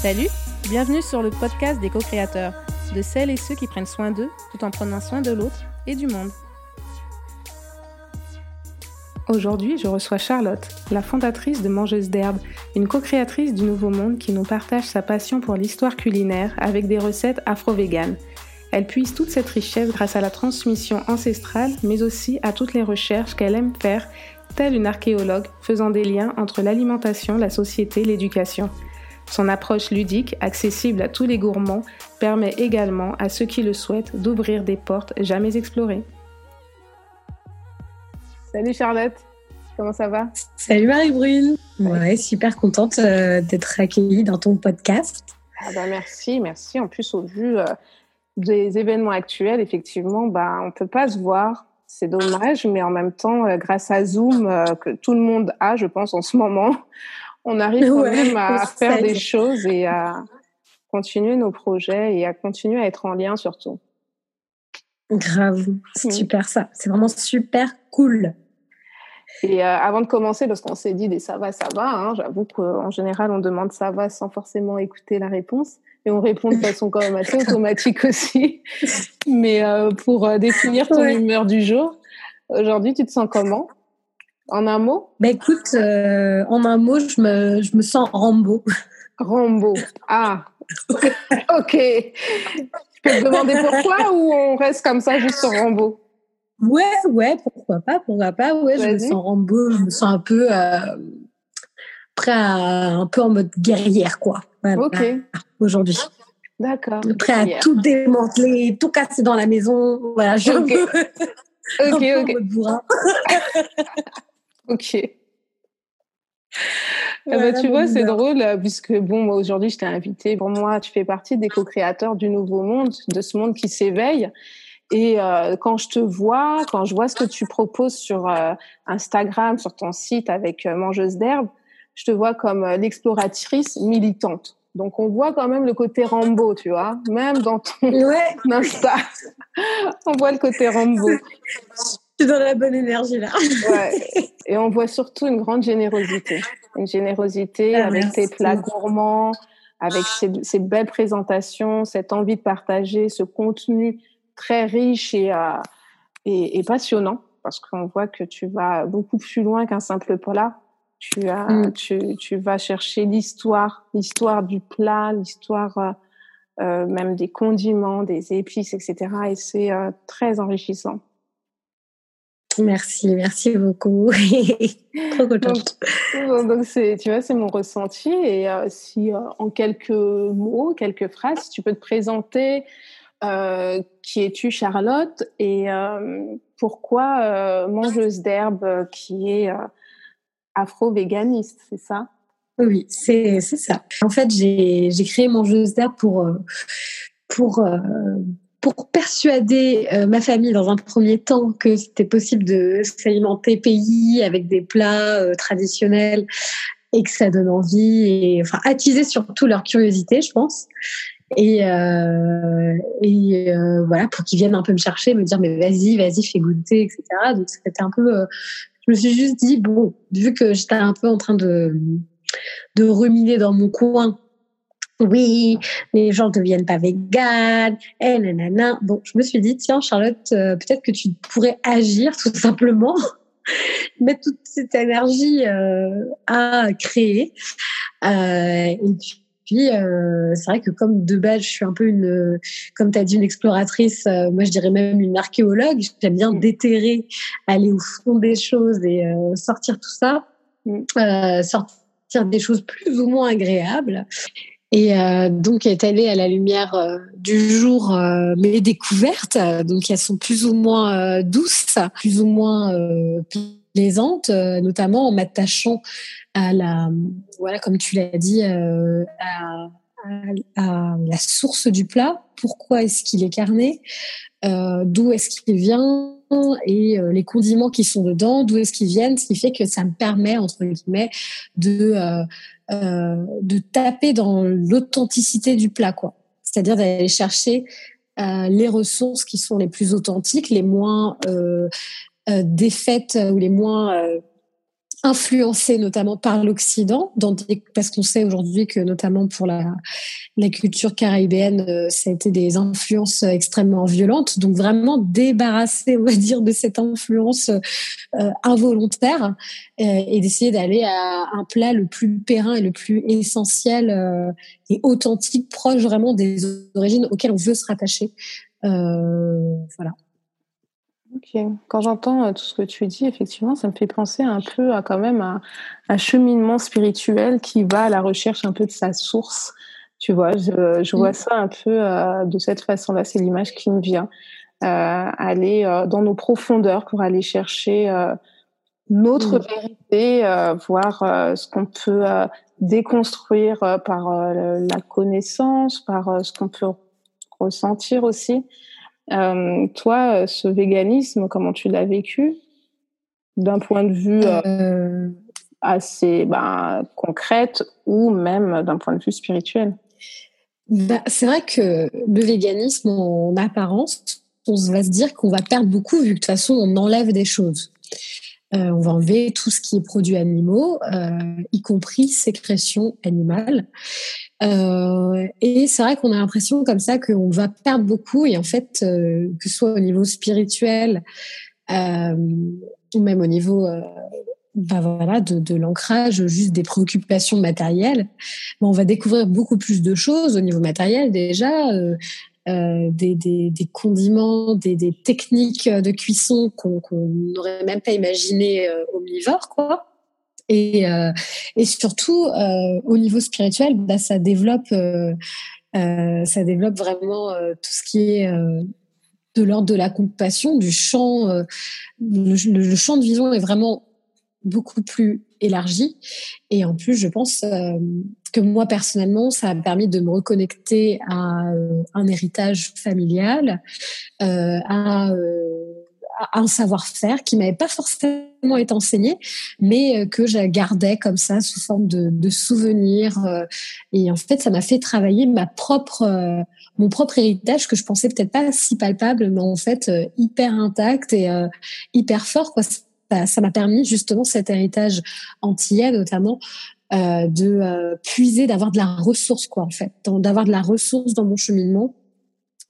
Salut, bienvenue sur le podcast des co-créateurs, de celles et ceux qui prennent soin d'eux tout en prenant soin de l'autre et du monde. Aujourd'hui, je reçois Charlotte, la fondatrice de Mangeuse d'herbe, une co-créatrice du Nouveau Monde qui nous partage sa passion pour l'histoire culinaire avec des recettes afro-véganes. Elle puise toute cette richesse grâce à la transmission ancestrale, mais aussi à toutes les recherches qu'elle aime faire, telle une archéologue, faisant des liens entre l'alimentation, la société, l'éducation. Son approche ludique, accessible à tous les gourmands, permet également à ceux qui le souhaitent d'ouvrir des portes jamais explorées. Salut Charlotte, comment ça va? Salut Marie-Brune. Ouais, super contente euh, d'être accueillie dans ton podcast. Ah bah merci, merci. En plus, au vu euh, des événements actuels, effectivement, bah, on ne peut pas se voir. C'est dommage, mais en même temps, euh, grâce à Zoom, que tout le monde a, je pense, en ce moment, on arrive quand même à faire des choses et à continuer nos projets et à continuer à être en lien surtout. Grave, c'est super ça. C'est vraiment super cool. Et euh, avant de commencer, parce qu'on s'est dit des ça va, ça va, hein, j'avoue qu'en général, on demande ça va sans forcément écouter la réponse. Et on répond de façon quand même assez automatique aussi. Mais euh, pour euh, définir ton humeur du jour, aujourd'hui, tu te sens comment? En un mot? Bah écoute, en un mot, je me, je me sens Rambo. Rambo. Ah, ok. Je peux te demander pourquoi ou on reste comme ça juste sur Rambo? Ouais, ouais, pourquoi pas, pourquoi pas. Ouais, je me sens Rambo, je me sens un peu euh, prêt à, un peu en mode guerrière, quoi. ok. Aujourd'hui. D'accord. Prêt à tout démanteler, tout casser dans la maison. Voilà, je Ok, ok. ok. Eh ben, tu vois, c'est drôle, euh, puisque bon, moi aujourd'hui, je t'ai invité. Pour moi, tu fais partie des co-créateurs du Nouveau Monde, de ce monde qui s'éveille. Et euh, quand je te vois, quand je vois ce que tu proposes sur euh, Instagram, sur ton site avec Mangeuse d'herbe, je te vois comme l'exploratrice militante. Donc on voit quand même le côté Rambo, tu vois, même dans ton ouais. Insta, on voit le côté Rambo. Suis dans la bonne énergie là. ouais. Et on voit surtout une grande générosité, une générosité Ah, avec tes plats gourmands, avec ces, ces belles présentations, cette envie de partager, ce contenu très riche et, euh, et, et passionnant, parce qu'on voit que tu vas beaucoup plus loin qu'un simple plat. Tu, as, Mm. tu, tu vas chercher l'histoire, l'histoire du plat, l'histoire euh, euh, même des condiments, des épices, etc. Et c'est euh, très enrichissant. Merci, merci beaucoup. Trop contente. Donc, donc c'est, tu vois, c'est mon ressenti. Et euh, si euh, en quelques mots, quelques phrases, tu peux te présenter, euh, qui es-tu, Charlotte, et pourquoi mangeuse d'herbe, qui est afro-véganiste, c'est ça? Oui, c'est c'est ça. En fait, j'ai j'ai créé Mangeuse d'herbe pour pour pour persuader euh, ma famille dans un premier temps que c'était possible de s'alimenter pays avec des plats euh, traditionnels et que ça donne envie et enfin attiser surtout leur curiosité, je pense. Et, euh, et euh, voilà pour qu'ils viennent un peu me chercher, me dire mais vas-y, vas-y, fais goûter, etc. Donc c'était un peu, euh, je me suis juste dit bon, vu que j'étais un peu en train de de ruminer dans mon coin. Oui, les gens ne deviennent pas véganes, et nanana. Bon, je me suis dit, tiens, Charlotte, euh, peut-être que tu pourrais agir tout simplement, mettre toute cette énergie euh, à créer. Euh, et puis, euh, c'est vrai que comme de base, je suis un peu une, comme tu as dit, une exploratrice, euh, moi je dirais même une archéologue, j'aime bien déterrer, aller au fond des choses et euh, sortir tout ça, Mm. euh, sortir des choses plus ou moins agréables. Et euh, donc, est allée à la lumière euh, du jour euh, mes découvertes. Donc, elles sont plus ou moins euh, douces, plus ou moins euh, plaisantes, notamment en m'attachant à la, voilà, comme tu l'as dit, à, à- à la source du plat. Pourquoi est-ce qu'il est carné? D'où est-ce qu'il vient? Et les condiments qui sont dedans, d'où est-ce qu'ils viennent, ce qui fait que ça me permet entre guillemets de euh, euh, de taper dans l'authenticité du plat, quoi. C'est-à-dire d'aller chercher euh, les ressources qui sont les plus authentiques, les moins euh, euh, défaites ou les moins euh, influencé notamment par l'Occident, parce qu'on sait aujourd'hui que notamment pour la, la culture caribéenne, euh, ça a été des influences extrêmement violentes. Donc vraiment débarrasser, on va dire, de cette influence euh, involontaire euh, et d'essayer d'aller à un plat le plus périn et le plus essentiel et authentique, proche vraiment des origines auxquelles on veut se rattacher. voilà. Ok. Quand j'entends euh, tout ce que tu dis, effectivement, ça me fait penser un peu à quand même un, cheminement spirituel qui va à la recherche un peu de sa source. Tu vois, je, je vois mm. ça un peu euh, de cette façon-là. C'est l'image qui me vient. Euh, aller euh, dans nos profondeurs pour aller chercher notre mm. vérité, voir ce qu'on peut déconstruire par la connaissance, par ce qu'on peut ressentir aussi. Euh, toi, ce véganisme, comment tu l'as vécu? D'un point de vue euh, euh. assez ben, concrète ou même d'un point de vue spirituel? Bah, C'est vrai que le véganisme, en apparence, on va se dire qu'on va perdre beaucoup vu que de toute façon, on enlève des choses. Euh, on va enlever tout ce qui est produits animaux, euh, y compris sécrétions animales. Euh, et c'est vrai qu'on a l'impression comme ça qu'on va perdre beaucoup. Et en fait, que ce soit au niveau spirituel ou même au niveau bah voilà, de, l'ancrage, juste des préoccupations matérielles, on va découvrir beaucoup plus de choses au niveau matériel déjà, euh, des, des, condiments, des, des, techniques de cuisson qu'on n'aurait même pas imaginé euh, omnivore, quoi. Et, euh, et surtout, euh, au niveau spirituel, bah, ça développe, ça développe vraiment tout ce qui est de l'ordre de la compassion, du champ. Le, le, champ de vision est vraiment beaucoup plus élargi. Et en plus, je pense euh, que moi personnellement, ça a permis de me reconnecter à euh, un héritage familial, euh, à, un savoir-faire qui m'avait pas forcément été enseigné, mais que je gardais comme ça sous forme de, de souvenirs. et en fait, ça m'a fait travailler ma propre mon propre héritage que je pensais peut-être pas si palpable, mais en fait hyper intact et hyper fort. Quoi ça m'a permis justement cet héritage antillais notamment euh, de euh, puiser, d'avoir de la ressource quoi en fait, d'avoir de la ressource dans mon cheminement,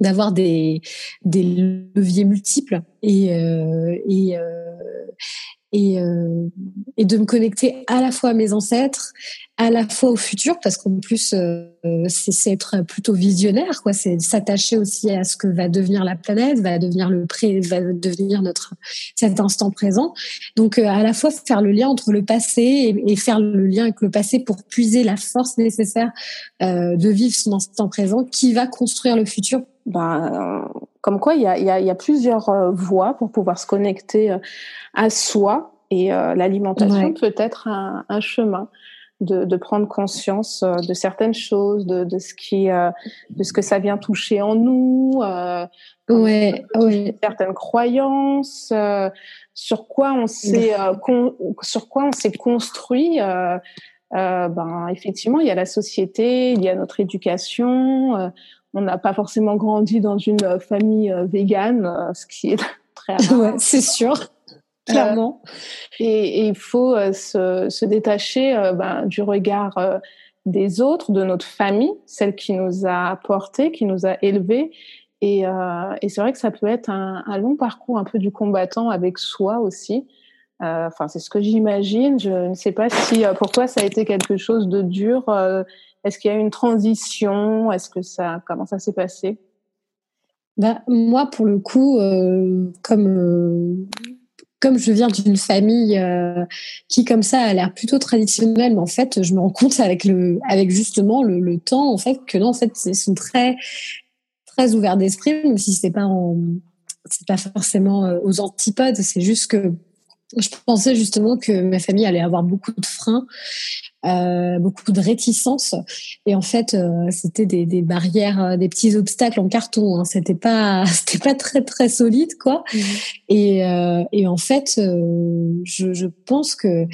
d'avoir des leviers multiples et euh, et et, euh, et de me connecter à la fois à mes ancêtres, à la fois au futur, parce qu'en plus euh, c'est être plutôt visionnaire, quoi. C'est s'attacher aussi à ce que va devenir la planète, va devenir le pré, va devenir notre cet instant présent. Donc euh, à la fois faire le lien entre le passé et, et, faire le lien avec le passé pour puiser la force nécessaire euh, de vivre son instant présent, qui va construire le futur. Ben, comme quoi, il y a, y, a, y a, plusieurs euh, voies pour pouvoir se connecter euh, à soi et euh, l'alimentation peut être un, un chemin. De, de, prendre conscience de certaines choses, de, de ce qui, de ce que ça vient toucher en nous, euh, ouais, ouais. certaines croyances, sur quoi on s'est, sur quoi on s'est construit. ben effectivement, il y a la société, il y a notre éducation, on n'a pas forcément grandi dans une euh, famille euh, végane, euh, ce qui est très rare. ouais, c'est sûr, clairement. et, il faut se, détacher ben, du regard des autres, de notre famille, celle qui nous a portés, qui nous a élevés. Et, c'est vrai que ça peut être un, long parcours un peu du combattant avec soi aussi. Enfin, c'est ce que j'imagine. Je ne sais pas si pour toi ça a été quelque chose de dur est-ce qu'il y a eu une transition? Est-ce que ça, comment ça s'est passé? Ben, moi, pour le coup, euh, comme euh, comme je viens d'une famille euh, qui, comme ça, a l'air plutôt traditionnelle, mais en fait, je me rends compte avec le, avec justement le, temps, en fait, que non, en fait, ils sont très très ouverts d'esprit, même si c'est pas c'est pas forcément aux antipodes. C'est juste que je pensais justement que ma famille allait avoir beaucoup de freins, euh, beaucoup de réticences, et en fait, euh, c'était des, des, barrières, euh, des petits obstacles en carton. Hein. C'était pas, c'était pas très très solide, quoi. Mmh. Et, et en fait, je, je, pense que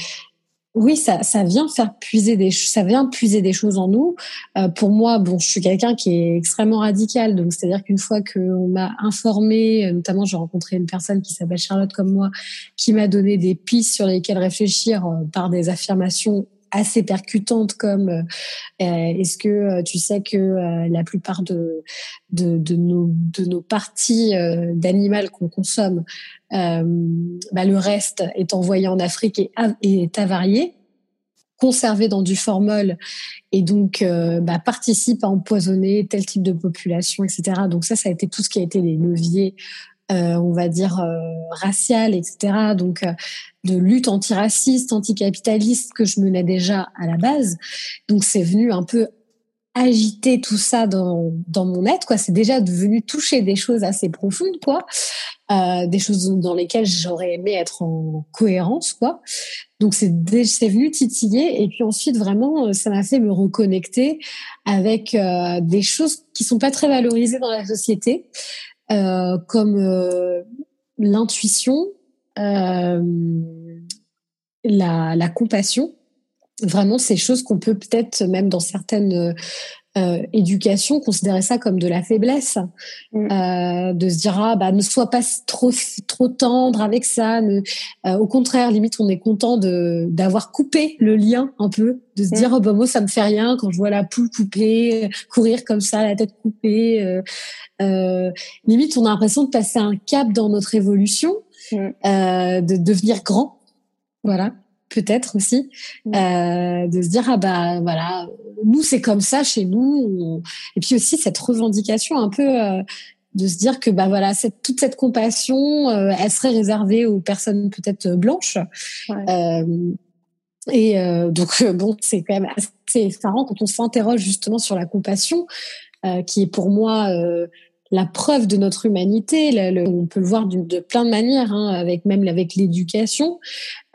oui, ça, ça vient faire puiser des, ça vient puiser des choses en nous. Euh, pour moi, bon, je suis quelqu'un qui est extrêmement radical, donc c'est-à-dire qu'une fois qu'on m'a informé, notamment j'ai rencontré une personne qui s'appelle Charlotte comme moi, qui m'a donné des pistes sur lesquelles réfléchir euh, par des affirmations assez percutantes comme euh, est-ce que tu sais que la plupart de, de, nos, de nos parties d'animal qu'on consomme euh, bah, le reste est envoyé en Afrique et, est avarié, conservé dans du formol et donc euh, bah, participe à empoisonner tel type de population, etc. Donc ça, ça a été tout ce qui a été les leviers euh, on va dire euh, racial, etc. Donc de lutte antiraciste, anticapitaliste que je menais déjà à la base. Donc c'est venu un peu agiter tout ça dans, dans mon être quoi. C'est déjà devenu toucher des choses assez profondes quoi. Euh, des choses dans lesquelles j'aurais aimé être en cohérence quoi. Donc c'est c'est venu titiller. Et puis ensuite vraiment ça m'a fait me reconnecter avec euh, des choses qui sont pas très valorisées dans la société euh, comme euh, l'intuition euh, la, la compassion. Vraiment ces choses qu'on peut peut-être même dans certaines euh, éducation considérer ça comme de la faiblesse mm. euh, de se dire ah bah ne sois pas trop trop tendre avec ça ne, euh, au contraire limite on est content de d'avoir coupé le lien un peu de se mm. dire oh bah moi ça me fait rien quand je vois la poule coupée courir comme ça la tête coupée euh, euh, limite on a l'impression de passer un cap dans notre évolution mm. de devenir grand voilà peut-être aussi, euh, de se dire ah bah voilà, nous c'est comme ça chez nous, et puis aussi cette revendication un peu euh, de se dire que bah voilà cette, toute cette compassion, euh, elle serait réservée aux personnes peut-être blanches. Et donc bon, c'est quand même assez effarant quand on s'interroge justement sur la compassion, qui est pour moi la preuve de notre humanité. on peut le voir de, plein de manières, hein, avec même avec l'éducation.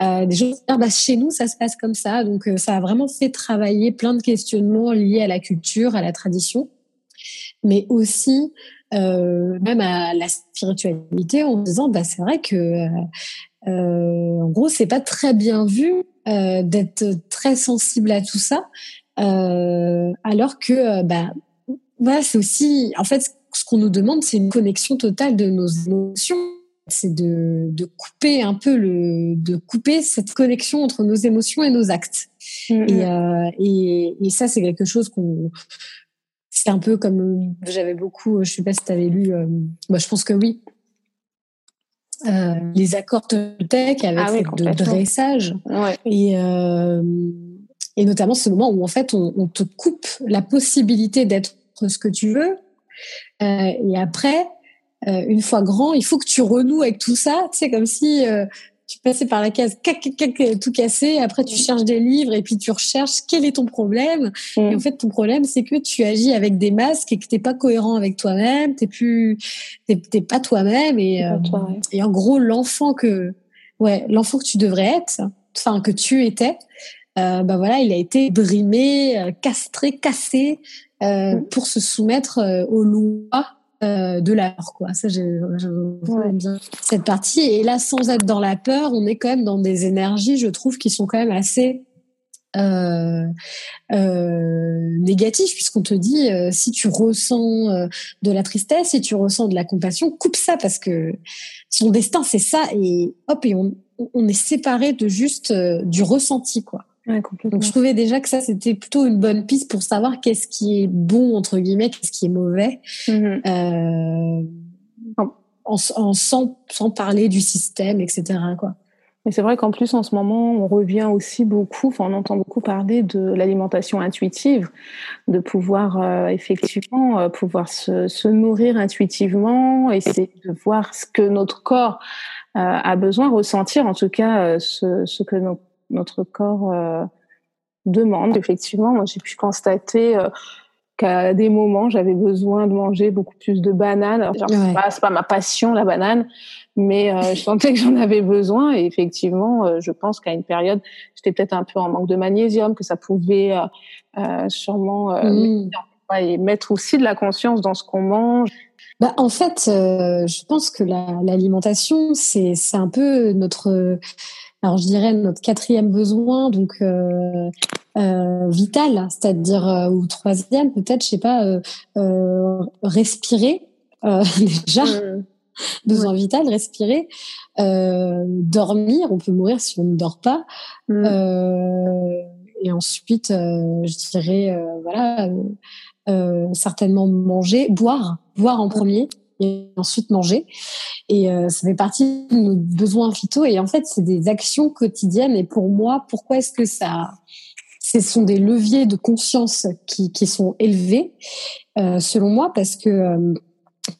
Euh, des gens bah, chez nous, ça se passe comme ça. Donc, euh, ça a vraiment fait travailler plein de questionnements liés à la culture, à la tradition, mais aussi euh, même à la spiritualité, en disant, bah, c'est vrai que en gros, c'est pas très bien vu d'être très sensible à tout ça, alors que bah voilà, c'est aussi en fait ce qu'on nous demande, c'est une connexion totale de nos émotions. C'est de, de couper un peu le, de couper cette connexion entre nos émotions et nos actes. Mm-hmm. Et, euh, et, et, ça, c'est quelque chose qu'on, c'est un peu comme j'avais beaucoup, je sais pas si tu avais lu, euh, bah, je pense que oui, euh, les accords Toltec avec ah de dressage ouais. et euh, et notamment ce moment où en fait on, on te coupe la possibilité d'être ce que tu veux euh, et après, euh, une fois grand, il faut que tu renoues avec tout ça. C'est comme si euh, tu passais par la case tout cassé, après tu cherches des livres et puis tu recherches quel est ton problème. Et en fait, ton problème, c'est que tu agis avec des masques et que t'es pas cohérent avec toi-même, t'es plus, t'es pas toi-même et, et en gros, l'enfant que, ouais, l'enfant que tu devrais être, enfin que tu étais, euh, bah voilà, il a été brimé, castré, cassé, euh, mm. pour se soumettre euh, aux lois euh, de la peur quoi. Ça j'ai bien cette partie. Et là sans être dans la peur on est quand même dans des énergies je trouve qui sont quand même assez euh, euh, négatif puisqu'on te dit si tu ressens de la tristesse si tu ressens de la compassion coupe ça parce que son destin c'est ça et hop et on, on est séparé de juste du ressenti quoi donc je trouvais déjà que ça c'était plutôt une bonne piste pour savoir qu'est-ce qui est bon entre guillemets, qu'est-ce qui est mauvais, mm-hmm. euh, en, sans, sans parler du système, etc. Quoi. Mais c'est vrai qu'en plus en ce moment on revient aussi beaucoup, enfin on entend beaucoup parler de l'alimentation intuitive, de pouvoir euh, effectivement euh, pouvoir se, se, nourrir intuitivement, essayer de voir ce que notre corps euh, a besoin, ressentir en tout cas ce, ce que nos notre corps euh, demande. Effectivement, moi j'ai pu constater euh, qu'à des moments j'avais besoin de manger beaucoup plus de bananes. c'est pas, pas ma passion la banane, mais euh, je sentais que j'en avais besoin et effectivement, je pense qu'à une période j'étais peut-être un peu en manque de magnésium, que ça pouvait sûrement mmh. et mettre aussi de la conscience dans ce qu'on mange. Bah, en fait, je pense que l'alimentation, c'est c'est un peu notre alors je dirais notre quatrième besoin, donc euh, euh, vital, c'est-à-dire euh, ou troisième peut-être, je sais pas, euh, respirer déjà. Mmh. Besoin vital, respirer, dormir. On peut mourir si on ne dort pas. Mmh. et ensuite, je dirais, voilà, certainement manger, boire, boire en premier et ensuite manger. Et euh, ça fait partie de nos besoins phyto. Et en fait, c'est des actions quotidiennes. Et pour moi, pourquoi est-ce que ça ce sont des leviers de conscience qui, qui sont élevés, euh, selon moi, parce que euh,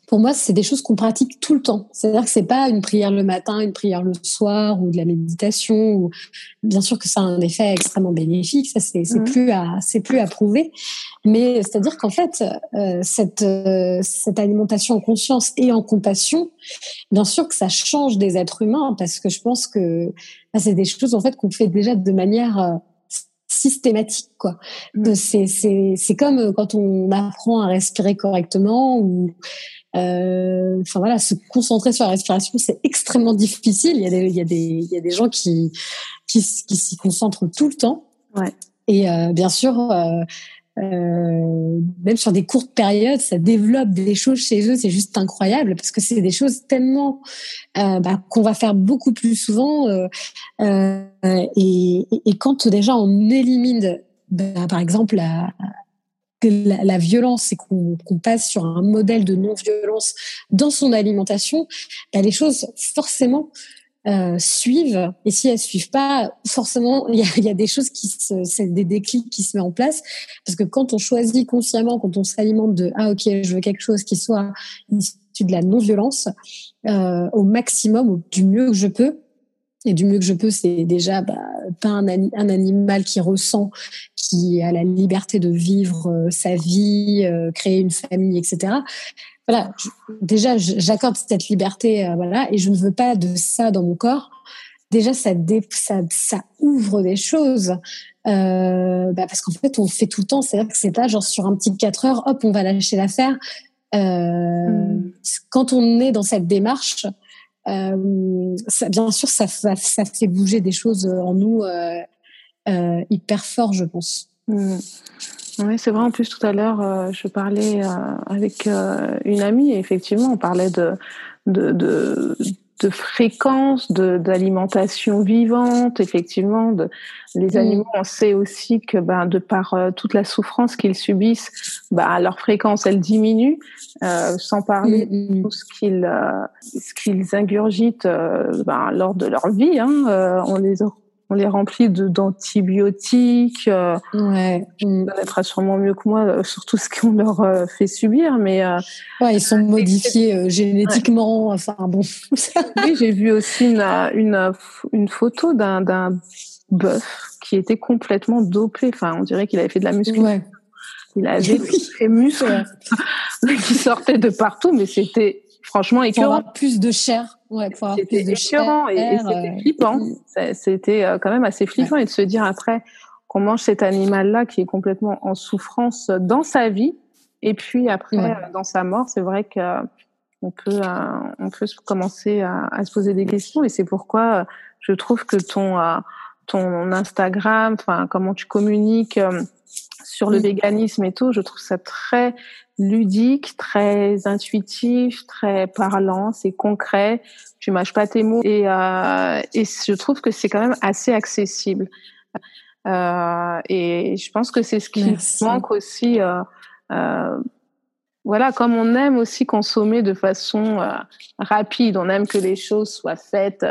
pour moi, c'est des choses qu'on pratique tout le temps. C'est-à-dire que c'est pas une prière le matin, une prière le soir ou de la méditation. Ou... Bien sûr que ça a un effet extrêmement bénéfique, ça c'est mmh. plus à c'est plus à prouver. Mais c'est-à-dire qu'en fait, euh, cette euh, cette alimentation en conscience et en compassion, bien sûr que ça change des êtres humains parce que je pense que bah, c'est des choses en fait qu'on fait déjà de manière euh, systématique quoi. Mmh. C'est c'est c'est comme quand on apprend à respirer correctement ou euh, enfin voilà, se concentrer sur la respiration, c'est extrêmement difficile. Il y a des, il y a des, il y a des gens qui, qui, qui s'y concentrent tout le temps. Ouais. Et euh, bien sûr, euh, euh, même sur des courtes périodes, ça développe des choses chez eux. C'est juste incroyable parce que c'est des choses tellement euh, bah, qu'on va faire beaucoup plus souvent. Euh, et, et, quand déjà on élimine, bah, par exemple, la, la, la, violence et qu'on passe sur un modèle de non-violence dans son alimentation, bah, les choses forcément euh, suivent. Et si elles suivent pas, forcément, il y a, y a, des choses qui se, c'est des déclics qui se mettent en place. Parce que quand on choisit consciemment, quand on s'alimente de ah ok, je veux quelque chose qui soit issu de la non-violence euh, au maximum, du mieux que je peux, et du mieux que je peux, c'est déjà bah, pas un, un, animal qui ressent, qui a la liberté de vivre euh, sa vie, euh, créer une famille, etc. Voilà, déjà j'accorde cette liberté, euh, voilà, et je ne veux pas de ça dans mon corps. Déjà, ça, ça, ça ouvre des choses. bah parce qu'en fait, on le fait tout le temps. C'est-à-dire que c'est pas genre sur un petit 4 heures, hop, on va lâcher l'affaire. Mm. Quand on est dans cette démarche, ça, bien sûr, ça, fait bouger des choses en nous euh, euh, hyper fort, je pense. Mmh. Oui, c'est vrai. En plus, tout à l'heure, euh, je parlais avec une amie et effectivement, on parlait de, de fréquence, d'alimentation vivante, effectivement. De, les mm. animaux, on sait aussi que ben, de par euh, toute la souffrance qu'ils subissent, ben, leur fréquence, elle diminue, euh, sans parler mm, de mm. tout ce qu'ils euh, ce qu'ils ingurgitent euh, ben, lors de leur vie. Hein, on les on les remplit de d'antibiotiques. Euh, ouais. Connaîtras sûrement mieux que moi euh, sur tout ce qu'on leur euh, fait subir, mais euh, ouais, ils sont modifiés génétiquement. Enfin bon. oui, j'ai vu aussi une une, une photo d'un d'un bœuf qui était complètement dopé. Enfin, on dirait qu'il avait fait de la musculation. Ouais. Il avait des muscles qui sortaient de partout, mais c'était franchement écœurant. plus de chair. Ouais, c'était écœurant et, et c'était euh, flippant. C'était euh, quand même assez flippant et de se dire après qu'on mange cet animal-là qui est complètement en souffrance dans sa vie et puis après euh, dans sa mort, c'est vrai que on peut on peut commencer à, à, se poser des questions et c'est pourquoi je trouve que ton ton Instagram, enfin comment tu communiques sur le véganisme et tout, je trouve ça très ludique, très intuitif, très parlant, c'est concret. Tu mâches pas tes mots et, euh, et je trouve que c'est quand même assez accessible. Euh, et je pense que c'est ce qui manque aussi. Euh, voilà, comme on aime aussi consommer de façon rapide, on aime que les choses soient faites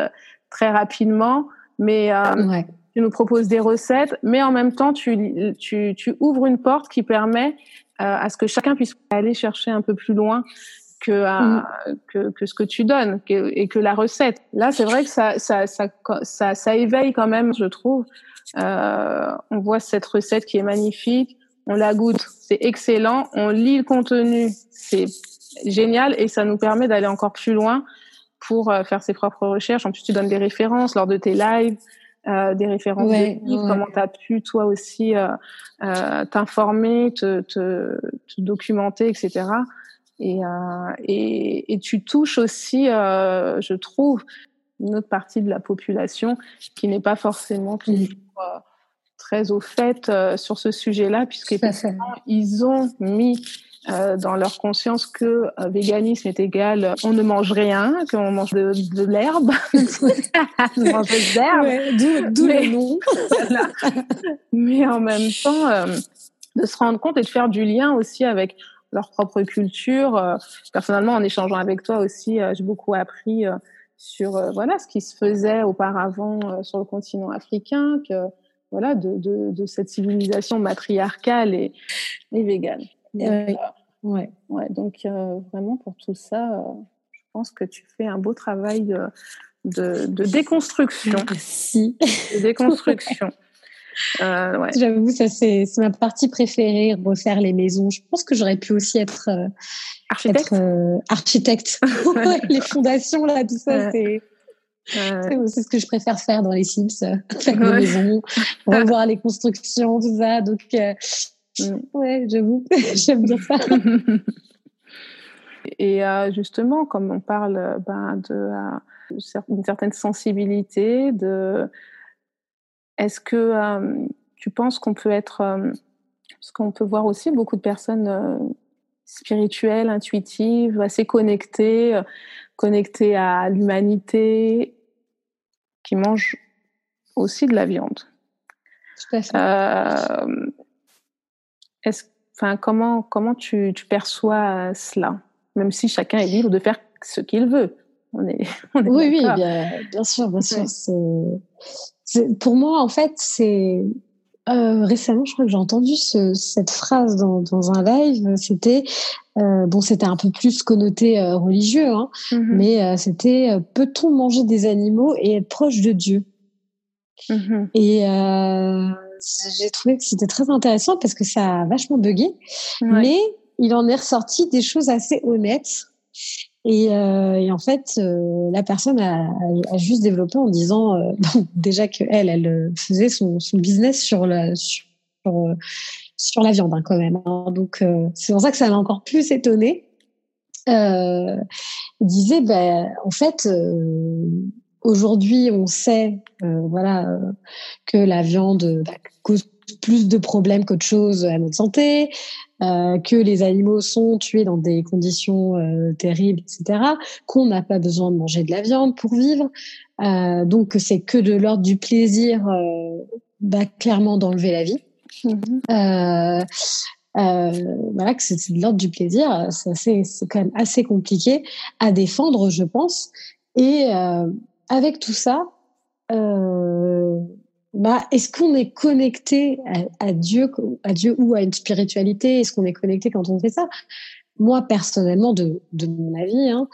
très rapidement, mais ouais. tu nous proposes des recettes, mais en même temps tu, tu, tu ouvres une porte qui permet à ce que chacun puisse aller chercher un peu plus loin que, euh, mm. que, que, ce que tu donnes et que la recette. Là, c'est vrai que ça, ça, ça, ça, ça éveille quand même, je trouve. Euh, on voit cette recette qui est magnifique, on la goûte, c'est excellent, on lit le contenu, c'est génial et ça nous permet d'aller encore plus loin pour euh, faire ses propres recherches. En plus, tu donnes des références lors de tes lives. Euh, des références de livres, comment tu as pu toi aussi euh, euh, t'informer, te, te, te, documenter, etc. Et, et, et, tu touches aussi, je trouve, une autre partie de la population qui n'est pas forcément toujours très au fait sur ce sujet-là, puisqu'ils ont mis euh, dans leur conscience que euh, véganisme est égal on ne mange rien, qu'on mange de, de l'herbe, on mange de l'herbe. D'où le nom. Mais en même temps, euh, de se rendre compte et de faire du lien aussi avec leur propre culture. personnellement, en échangeant avec toi aussi, j'ai beaucoup appris sur voilà ce qui se faisait auparavant sur le continent africain, que voilà de, de, de cette civilisation matriarcale et, et végane. Donc, ouais. ouais. donc euh, vraiment pour tout ça, euh, je pense que tu fais un beau travail de, de, de déconstruction. Merci. De déconstruction. Euh, ouais. J'avoue, ça c'est ma partie préférée, refaire les maisons. Je pense que j'aurais pu aussi être architecte? Être, architecte. les fondations là, tout ça, c'est c'est ce que je préfère faire dans les Sims, faire des maisons, revoir les constructions, tout ça. Donc. Ouais, j'avoue, j'aime bien ça. Et euh, justement, comme on parle euh, ben, de, euh, d'une certaine sensibilité, de, est-ce que tu penses qu'on peut être, parce qu'on peut voir aussi beaucoup de personnes spirituelles, intuitives, assez connectées, connectées à l'humanité, qui mangent aussi de la viande? Tout à fait enfin, comment, comment tu, tu perçois cela? Même si chacun est libre de faire ce qu'il veut. On est, oui, oui, bien, bien, sûr, bien sûr. C'est, pour moi, en fait, c'est euh, récemment, je crois que j'ai entendu ce, cette phrase dans, dans un live. C'était euh, bon, c'était un peu plus connoté euh, religieux, hein, mm-hmm. mais euh, c'était euh, peut-on manger des animaux et être proche de Dieu? Mm-hmm. Et j'ai trouvé que c'était très intéressant parce que ça a vachement bugué, mais il en est ressorti des choses assez honnêtes. Et, euh, et en fait, euh, la personne a, a, juste développé en disant euh, déjà que elle, elle faisait son, son business sur la sur, sur la viande hein, quand même. Hein. Donc c'est pour ça que ça m'a encore plus étonnée. il disait, ben, en fait, Aujourd'hui, on sait, euh, voilà, euh, que la viande bah, cause plus de problèmes qu'autre chose à notre santé, euh, que les animaux sont tués dans des conditions euh, terribles, etc. Qu'on n'a pas besoin de manger de la viande pour vivre, euh, donc c'est que de l'ordre du plaisir, bah, clairement d'enlever la vie. Mm-hmm. voilà, que c'est de l'ordre du plaisir, c'est quand même assez compliqué à défendre, je pense. Et avec tout ça, euh, bah, est-ce qu'on est connecté à, Dieu, à Dieu ou à une spiritualité? Est-ce qu'on est connecté quand on fait ça? Moi, personnellement, de, de mon avis, hein,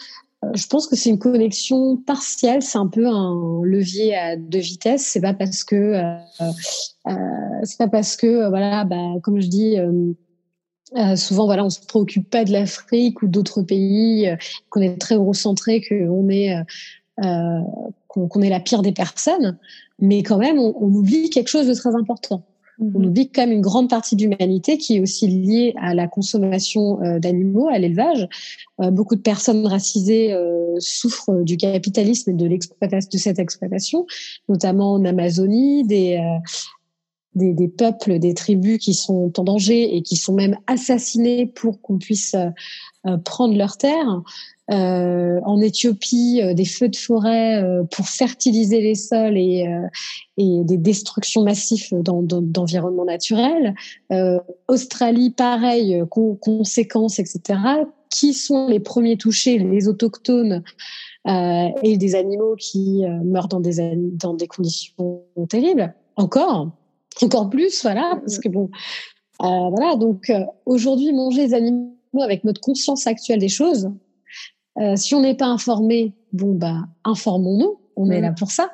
euh, je pense que c'est une connexion partielle. C'est un peu un levier à deux vitesses. C'est pas parce que, euh, c'est pas parce que, voilà, bah, comme je dis. Souvent, voilà, on se préoccupe pas de l'Afrique ou d'autres pays, qu'on est très eurocentré, qu'on est euh, qu'on est la pire des personnes, mais quand même, on, on oublie quelque chose de très important. On mhm. oublie quand même une grande partie de l'humanité qui est aussi liée à la consommation euh, d'animaux, à l'élevage. Euh, beaucoup de personnes racisées euh, souffrent du capitalisme et de, de cette exploitation, notamment en Amazonie, des, des, des, peuples, des tribus qui sont en danger et qui sont même assassinés pour qu'on puisse prendre leurs terres euh, en Éthiopie euh, des feux de forêt euh, pour fertiliser les sols et, euh, et des destructions massives d'environnement naturel. Australie, pareil, conséquences, etc. Qui sont les premiers touchés? Les autochtones et des animaux qui meurent dans des, dans des conditions terribles. Encore, encore plus, voilà, parce que bon, voilà. Donc aujourd'hui, manger des animaux avec notre conscience actuelle des choses, euh, si on n'est pas informé, bon bah informons-nous, on est là mm. pour ça.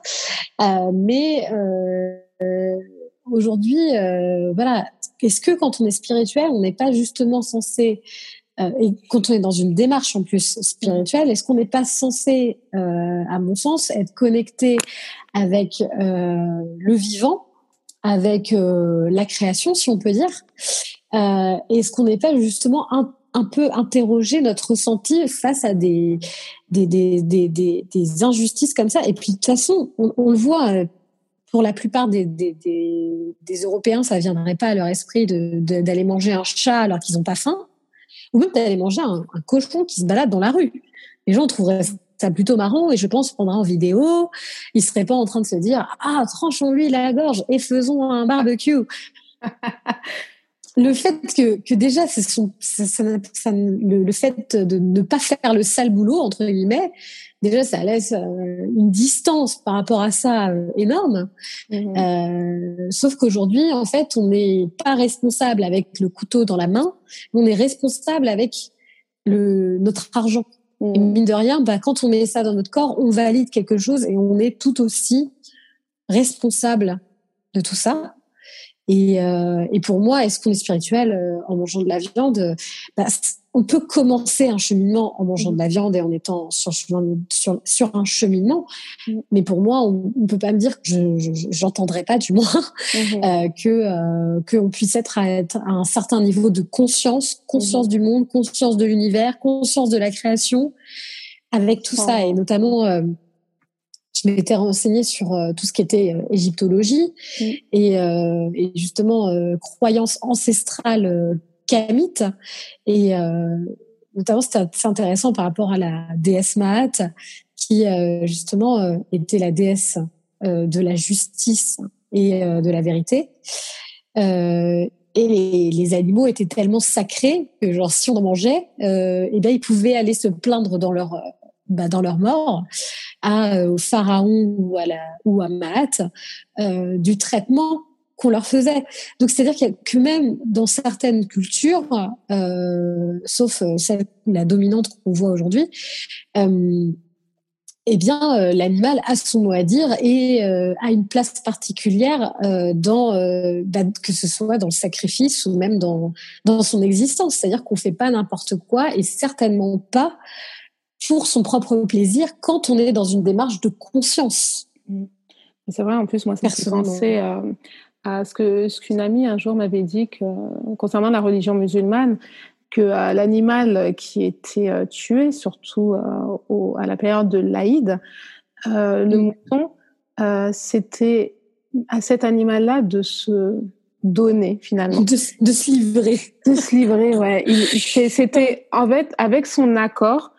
Euh, mais euh, aujourd'hui, voilà, est-ce que quand on est spirituel, on n'est pas justement censé et quand on est dans une démarche en plus spirituelle, est-ce qu'on n'est pas censé, à mon sens, être connecté avec le vivant, avec la création, si on peut dire? Est-ce qu'on n'est pas justement un un peu interroger notre ressenti face à des, des, des, des, des, injustices comme ça. Et puis, de toute façon, on, le voit, euh, pour la plupart des, des, Européens, ça ne viendrait pas à leur esprit d'aller manger un chat alors qu'ils n'ont pas faim, ou même d'aller manger un, cochon qui se balade dans la rue. Les gens trouveraient ça plutôt marrant et je pense prendra en vidéo. Ils seraient pas en train de se dire ah tranchons-lui la gorge et faisons un barbecue. le fait que, que déjà ça, ça, le, le, fait de ne pas faire le sale boulot entre guillemets déjà ça laisse euh, une distance par rapport à ça euh, énorme mmh. euh, sauf qu'aujourd'hui en fait on n'est pas responsable avec le couteau dans la main on est responsable avec le notre argent et mmh. mine de rien bah, quand on met ça dans notre corps on valide quelque chose et on est tout aussi responsable de tout ça et, euh, et pour moi, est-ce qu'on est spirituel euh, en mangeant de la viande bah, On peut commencer un cheminement en mangeant de la viande et en étant sur, sur, sur un cheminement. Mm. Mais pour moi, on ne peut pas me dire que je j'entendrai pas, du moins, mm-hmm. euh, que euh, qu'on puisse être à, être à, un certain niveau de conscience, conscience mm-hmm. du monde, conscience de l'univers, conscience de la création, avec tout ça et notamment euh, je m'étais renseignée sur euh, tout ce qui était euh, égyptologie mm. et, euh, et, justement euh, croyances ancestrales kamites et notamment c'était assez intéressant par rapport à la déesse Maat qui justement était la déesse de la justice et de la vérité et les, les, animaux étaient tellement sacrés que genre si on en mangeait euh, et ben ils pouvaient aller se plaindre dans leur bah, dans leur mort à, euh, au pharaon ou à, la, ou à Mahat euh, du traitement qu'on leur faisait. Donc c'est-à-dire que même dans certaines cultures, euh, sauf celle la dominante qu'on voit aujourd'hui, euh, eh bien l'animal a son mot à dire et a une place particulière dans bah, que ce soit dans le sacrifice ou même dans dans son existence. C'est-à-dire qu'on fait pas n'importe quoi et certainement pas pour son propre plaisir quand on est dans une démarche de conscience. Mm. C'est vrai, en plus, moi, ça me fait penser euh, à ce que ce qu'une amie un jour m'avait dit que, concernant la religion musulmane, que euh, l'animal qui était euh, tué, surtout à la période de l'Aïd, le mm. mouton, c'était à cet animal-là de se donner finalement. De, de, se livrer. De se livrer, ouais. C'était en fait avec son accord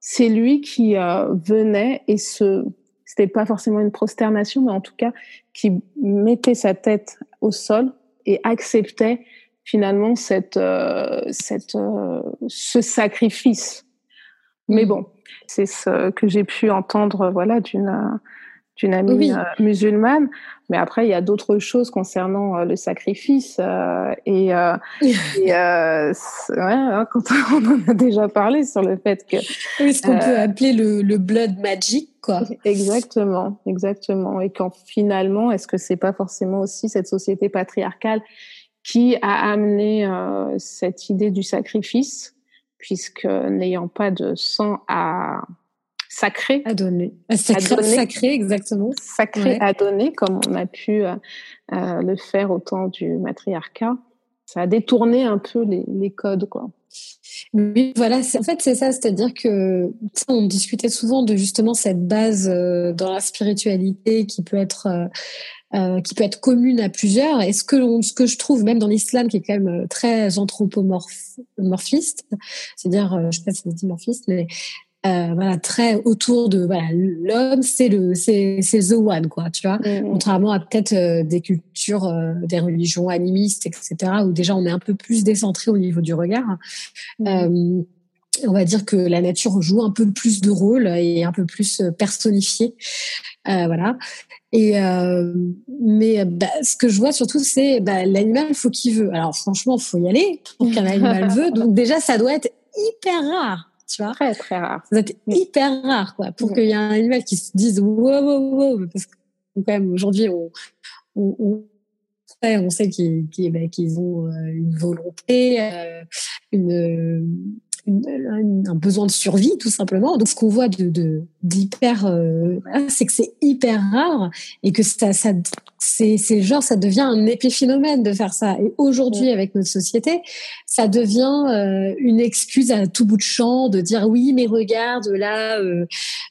c'est lui qui euh, venait et se c'était pas forcément une prosternation mais en tout cas qui mettait sa tête au sol et acceptait finalement cette euh, cette euh, ce sacrifice. Mais mm. bon c'est ce que j'ai pu entendre voilà d'une d'une amie musulmane mais après, il y a d'autres choses concernant euh, le sacrifice. Euh, et, euh, et ouais, hein, quand on en a déjà parlé sur le fait que... Oui, ce qu'on peut appeler le, le, blood magic, quoi. Exactement, exactement. Et quand finalement, est-ce que c'est pas forcément aussi cette société patriarcale qui a amené cette idée du sacrifice, puisque n'ayant pas de sang à sacré à donner. Sacré, sacré exactement. Sacré à donner, comme on a pu euh, euh, le faire au temps du matriarcat. Ça a détourné un peu les, les codes, quoi. Oui, voilà. En fait, c'est ça, c'est-à-dire que on discutait souvent de justement cette base euh, dans la spiritualité qui peut être euh, qui peut être commune à plusieurs. Et ce que, ce que je trouve même dans l'islam, qui est quand même très anthropomorphiste, c'est-à-dire, je sais pas si c'est dimorphiste, mais euh, voilà très autour de voilà l'homme c'est le c'est c'est the one quoi tu vois. Mm. contrairement à peut-être euh, des cultures euh, des religions animistes etc où déjà on est un peu plus décentré au niveau du regard mm. euh, on va dire que la nature joue un peu plus de rôle et un peu plus personnifié voilà. Et mais bah, ce que je vois surtout c'est bah, l'animal faut qu'il veut. Alors franchement faut y aller pour qu'un animal veut. Donc déjà ça doit être hyper rare tu vois. Très, très rare. Ça hyper rare, quoi, pour qu'il y ait un animal qui se dise wow, wow, wow, parce que quand même, aujourd'hui, on, on, on, on sait qu'ils qu bah, ont euh, une volonté, euh, une, un besoin de survie tout simplement. Donc ce qu'on voit de d'hyper, euh, c'est que c'est hyper rare et que ça, ça c'est c'est genre ça devient un épiphénomène de faire ça. Et aujourd'hui avec notre société, ça devient euh, une excuse à tout bout de champ de dire oui mais regarde là euh,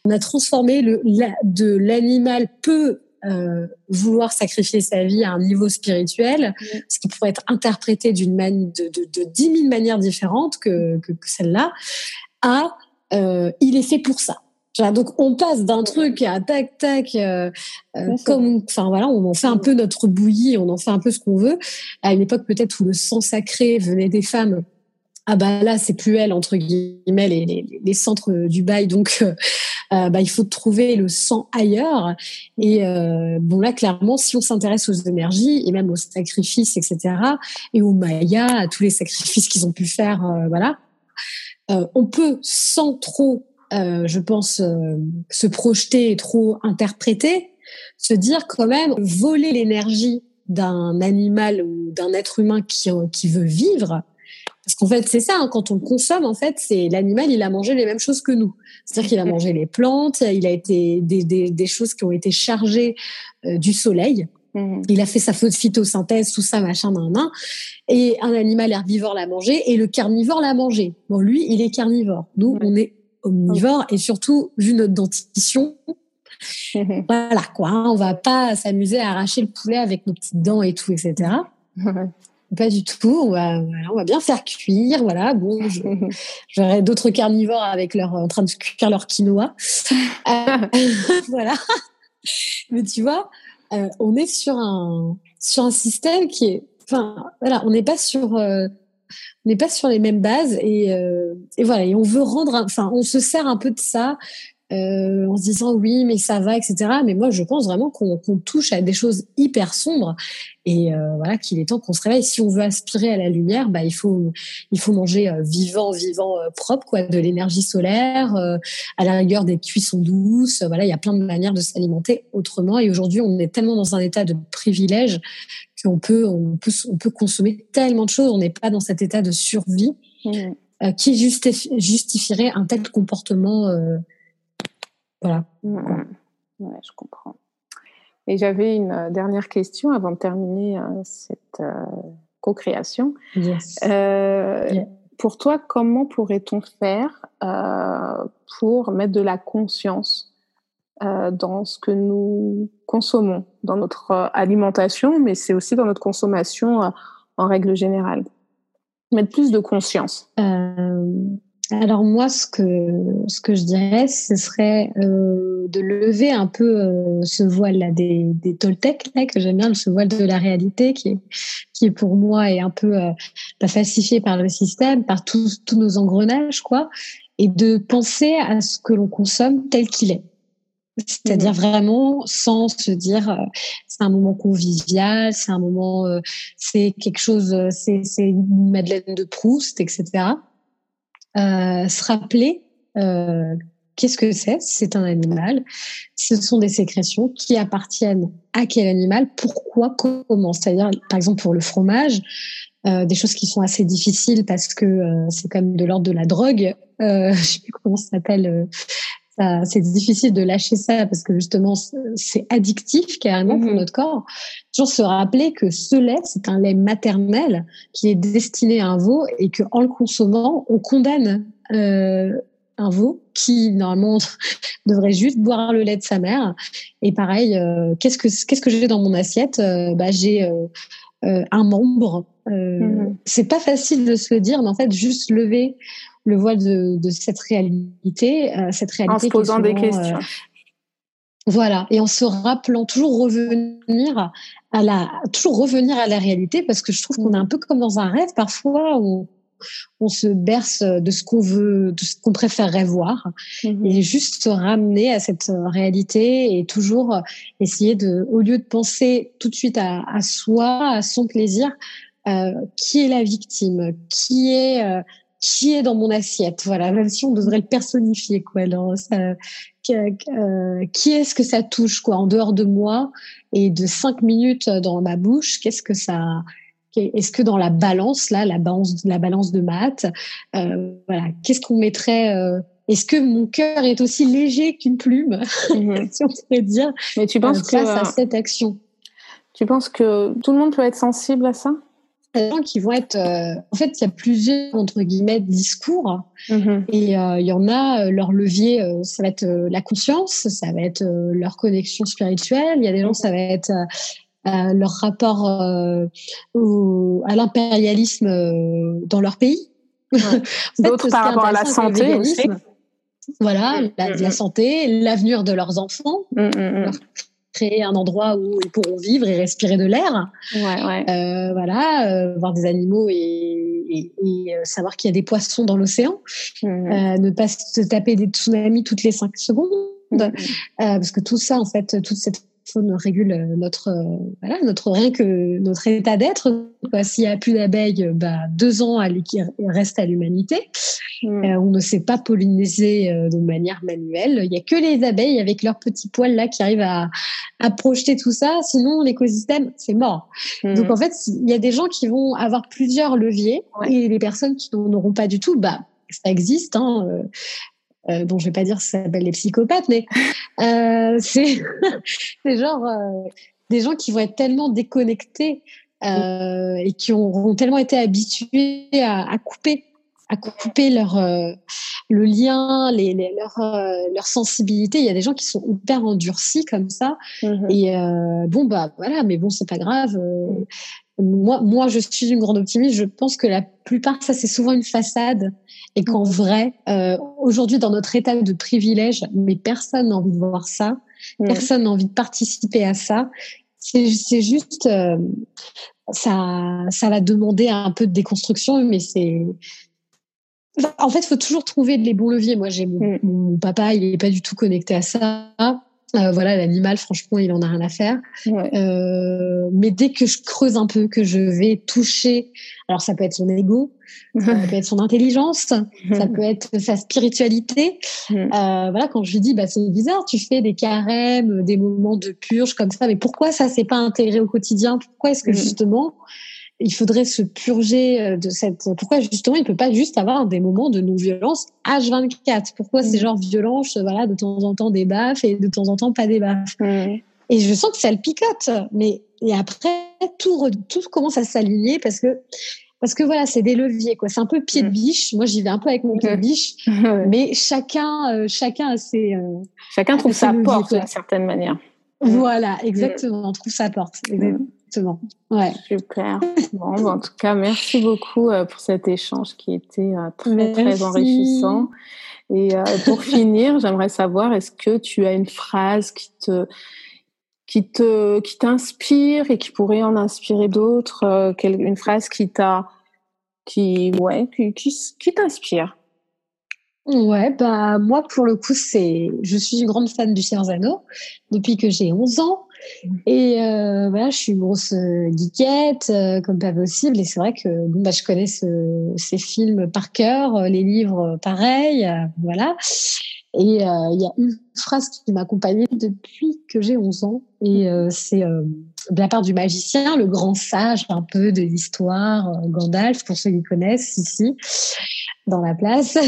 on a transformé le de l'animal peu euh, vouloir sacrifier sa vie à un niveau spirituel, ce qui pourrait être interprété d'une de, de, de 10 000 manières différentes que, que, que celle-là, à euh, il est fait pour ça. Donc on passe d'un truc à tac tac euh, euh comme enfin voilà on en fait un peu notre bouillie on en fait un peu ce qu'on veut. À une époque peut-être où le sang sacré venait des femmes ah bah là c'est plus elle entre guillemets les, les, centres du bail. Donc euh, euh, bah, il faut trouver le sang ailleurs. Et euh, bon là clairement si on s'intéresse aux énergies et même aux sacrifices etc et aux mayas à tous les sacrifices qu'ils ont pu faire voilà on peut sans trop je pense se projeter et trop interpréter se dire quand même voler l'énergie d'un animal ou d'un être humain qui, qui veut vivre, parce qu'en fait, c'est ça, hein, quand on le consomme, en fait, c'est l'animal, il a mangé les mêmes choses que nous. C'est-à-dire qu'il a mangé les plantes, il a été des, des, des choses qui ont été chargées euh, du soleil. Mmh. Il a fait sa photosynthèse, tout ça, machin, nan, nan. Et un animal herbivore l'a mangé et le carnivore l'a mangé. Bon, lui, il est carnivore. Nous, on est omnivore et surtout, vu notre dentition, voilà quoi. Hein, on va pas s'amuser à arracher le poulet avec nos petites dents et tout, etc. Pas du tout. On va, on va bien faire cuire. Voilà. Bon, j'aurais d'autres carnivores avec leur, en train de cuire leur quinoa. Euh, voilà. Mais tu vois, euh, on est sur un, sur un système qui est, enfin, voilà, on n'est pas sur, euh, on n'est pas sur les mêmes bases et, et voilà. Et on veut rendre, enfin, on se sert un peu de ça euh, en se disant oui mais ça va etc mais moi je pense vraiment qu'on touche à des choses hyper sombres. Et euh, voilà qu'il est temps qu'on se réveille. Si on veut aspirer à la lumière bah il faut il faut manger euh, vivant vivant euh, propre quoi. De l'énergie solaire à la rigueur des cuissons douces. Voilà il y a plein de manières de s'alimenter autrement. Et aujourd'hui on est tellement dans un état de privilège qu'on peut on peut on peut consommer tellement de choses. On n'est pas dans cet état de survie mmh. qui justifierait un tel comportement voilà. Mmh, mmh. Ouais, je comprends. Et j'avais une euh, dernière question avant de terminer euh, cette euh, co-création. Yes. Pour toi, comment pourrait-on faire pour mettre de la conscience dans ce que nous consommons, dans notre alimentation, mais c'est aussi dans notre consommation en règle générale? Mettre plus de conscience. Alors moi, ce que ce que je dirais, ce serait euh, de lever un peu euh, ce voile là des des Toltecs là que j'aime bien, ce voile de la réalité qui est qui est pour moi est un peu euh, falsifié par le système, par tous tous nos engrenages quoi, et de penser à ce que l'on consomme tel qu'il est. C'est-à-dire mmh. vraiment sans se dire euh, c'est un moment convivial, c'est un moment, euh, c'est quelque chose, c'est c'est une Madeleine de Proust, etc euh, se rappeler euh, qu'est-ce que c'est C'est un animal. Ce sont des sécrétions qui appartiennent à quel animal Pourquoi Comment C'est-à-dire, par exemple, pour le fromage, euh, des choses qui sont assez difficiles parce que euh, c'est comme de l'ordre de la drogue. Euh, je sais plus comment ça s'appelle c'est difficile de lâcher ça parce que justement c'est addictif carrément pour mhm. notre corps. Toujours se rappeler que ce lait c'est un lait maternel qui est destiné à un veau et que en le consommant on condamne euh, un veau qui normalement devrait juste boire le lait de sa mère. Et pareil, euh, qu'est-ce que qu'est-ce que j'ai dans mon assiette? Euh, Bah j'ai euh, euh, un membre. Mhm. C'est pas facile de se le dire, mais en fait juste lever le voile de, de cette réalité, euh, cette réalité. En se posant des questions. Euh, voilà, et en se rappelant toujours revenir à la, toujours revenir à la réalité, parce que je trouve qu'on est un peu comme dans un rêve parfois où on se berce de ce qu'on veut, de ce qu'on préférerait voir, mhm. et juste se ramener à cette réalité et toujours essayer de, au lieu de penser tout de suite à, à soi, à son plaisir, euh, qui est la victime, qui est euh, qui est dans mon assiette. Voilà, même si on devrait le personnifier, quoi. Alors, ça, euh, qui est-ce que ça touche, quoi, en dehors de moi et de cinq minutes dans ma bouche, qu'est-ce que ça, est-ce que dans la balance, là, la balance, la balance de maths, euh, voilà, qu'est-ce qu'on mettrait euh, Est-ce que mon cœur est aussi léger qu'une plume, mhm. si on pourrait dire Mais tu penses que face à cette action? Tu penses que tout le monde peut être sensible à ça? Il y a des gens qui vont être. en fait, il y a plusieurs entre guillemets discours, mhm. et il y en a leur levier, ça va être la conscience, ça va être leur connexion spirituelle. Il y a des gens, ça va être leur rapport euh, à l'impérialisme euh, dans leur pays. D'autres par rapport à la santé aussi. Voilà, mm, la, mm, la, mm. santé, l'avenir de leurs enfants, créer un endroit où ils pourront vivre et respirer de l'air. Ouais, ouais. Euh, voilà, euh, voir des animaux et, et, et savoir qu'il y a des poissons dans l'océan. ne pas se taper des tsunamis toutes les cinq secondes. parce que tout ça, en fait, toute cette régule euh, notre euh, voilà notre rien que notre état d'être. S'il n'y a plus d'abeilles, euh, bah, deux ans à qui reste à l'humanité. Mm. on ne sait pas polliniser de manière manuelle. Il y a que les abeilles avec leurs petits poils là qui arrivent à, à projeter tout ça. Sinon, l'écosystème c'est mort. Mm. Donc en fait, il y a des gens qui vont avoir plusieurs leviers et les personnes qui n'en auront pas du tout, bah ça existe. Hein. Euh, dont je vais pas dire ça s'appelle les psychopathes, mais euh, c'est genre euh, des gens qui vont être tellement déconnectés euh, et qui auront tellement été habitués à, à couper à couper leur le lien, les, les leur leur sensibilité. Il y a des gens qui sont hyper endurcis comme ça. Mm-hmm. Et bon bah voilà, mais bon c'est pas grave. Moi moi je suis une grande optimiste. Je pense que la plupart ça c'est souvent une façade et qu'en mm. vrai, euh, aujourd'hui, dans notre état de privilège, mais personne n'a envie de voir ça, mm. personne n'a envie de participer à ça. C'est juste, euh, ça, ça va demander un peu de déconstruction, mais c'est. En fait, il faut toujours trouver les bons leviers. Moi, j'ai mon, mm. mon, papa, il est pas du tout connecté à ça. Euh, voilà, l'animal, franchement, il en a rien à faire. Euh, mais dès que je creuse un peu, que je vais toucher, alors ça peut être son ego, ça peut être son intelligence, ça peut être sa spiritualité. Euh, voilà, quand je lui dis, bah c'est bizarre, tu fais des carèmes, des moments de purge comme ça, mais pourquoi ça s'est pas intégré au quotidien? Pourquoi est-ce que justement il faudrait se purger euh, de cette. Pourquoi justement il peut pas juste avoir des moments de non-violence H24 Pourquoi ces mm. genres violence, voilà, de temps en temps des baffes et de temps en temps pas des baffes? Mm. Et je sens que ça le picote, mais et après tout tout commence à s'aligner parce que parce que voilà, c'est des leviers quoi. C'est un peu pied de mm. biche. Moi, j'y vais un peu avec mon pied de biche, mais chacun euh, chacun a ses euh, chacun trouve sa porte d'une certaine manière. Voilà, exactement. On trouve sa porte. Exactement. Exactement. Ouais. Super. Bon, ben, en tout cas, merci beaucoup euh, pour cet échange qui était euh, très, très enrichissant. Et euh, pour finir, j'aimerais savoir, est-ce que tu as une phrase qui te, qui te, qui t'inspire et qui pourrait en inspirer d'autres, une phrase qui t'a, qui, ouais, qui, qui, qui t'inspire? Ouais, bah moi pour le coup c'est, je suis une grande fan du Anneaux depuis que j'ai 11 ans. Et euh, voilà, je suis une grosse euh, geekette, euh, comme pas possible. Et c'est vrai que bon, bah, je connais ce, ces films par cœur, les livres pareil, voilà. Et il y a une phrase qui m'accompagne depuis que j'ai 11 ans. Et c'est de la part du magicien, le grand sage un peu de l'histoire, Gandalf, pour ceux qui connaissent ici, dans la place.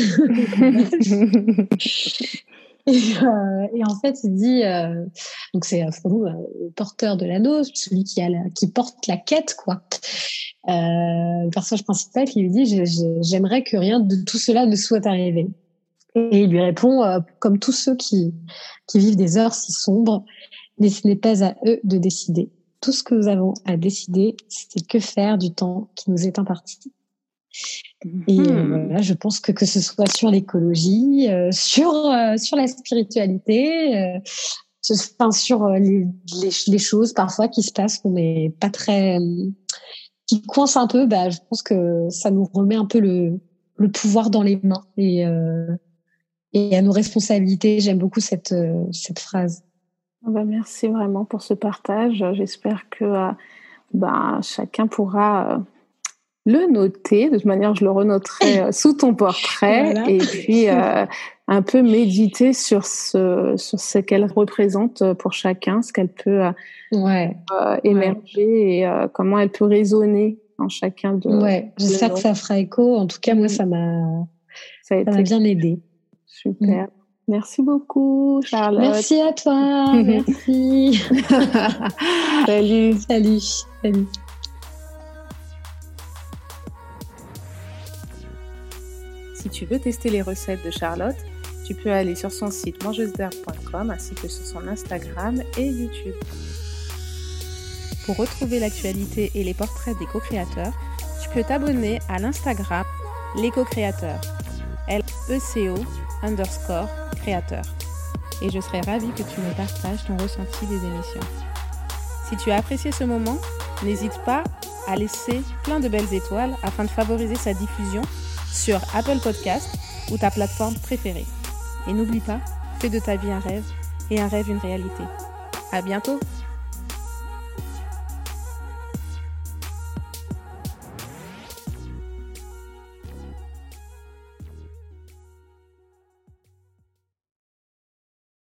Euh, et, en fait, il dit, euh, donc c'est euh, Frodo, le porteur de l'anneau, celui qui, a qui porte la quête, quoi. le personnage principal qui lui dit, j'aimerais que rien de tout cela ne soit arrivé. Et il lui répond, comme tous ceux qui, qui vivent des heures si sombres, mais ce n'est pas à eux de décider. Tout ce que nous avons à décider, c'est que faire du temps qui nous est imparti. Et euh, hmm. voilà, je pense que que ce soit sur l'écologie, euh, sur euh, sur la spiritualité, enfin sur les, les, choses parfois qui se passent qu'on n'est pas très, qui coincent un peu, bah je pense que ça nous remet un peu le le pouvoir dans les mains et et à nos responsabilités. J'aime beaucoup cette cette phrase. Ah bah merci vraiment pour ce partage. J'espère que bah, chacun pourra le noter. De toute manière, je le renoterai euh, sous ton portrait et puis euh, un peu méditer sur ce, sur ce qu'elle représente euh, pour chacun, ce qu'elle peut ouais. émerger et comment elle peut résonner en chacun de. Ouais, j'espère que ça fera écho. En tout cas, moi, ça m'a ça, bien aidé. Super. Merci beaucoup, Charlotte. Merci à toi. Merci. Salut. Salut. Salut. Tu veux tester les recettes de Charlotte, tu peux aller sur son site mangeusederbe.com ainsi que sur son Instagram et YouTube. Pour retrouver l'actualité et les portraits des co-créateurs, tu peux t'abonner à l'Instagram Les Co-Créateurs, créateur. Et je serai ravie que tu me partages ton ressenti des émissions. Si tu as apprécié ce moment, n'hésite pas à laisser plein de belles étoiles afin de favoriser sa diffusion sur Apple Podcast ou ta plateforme préférée. Et n'oublie pas, fais de ta vie un rêve et un rêve une réalité. À bientôt!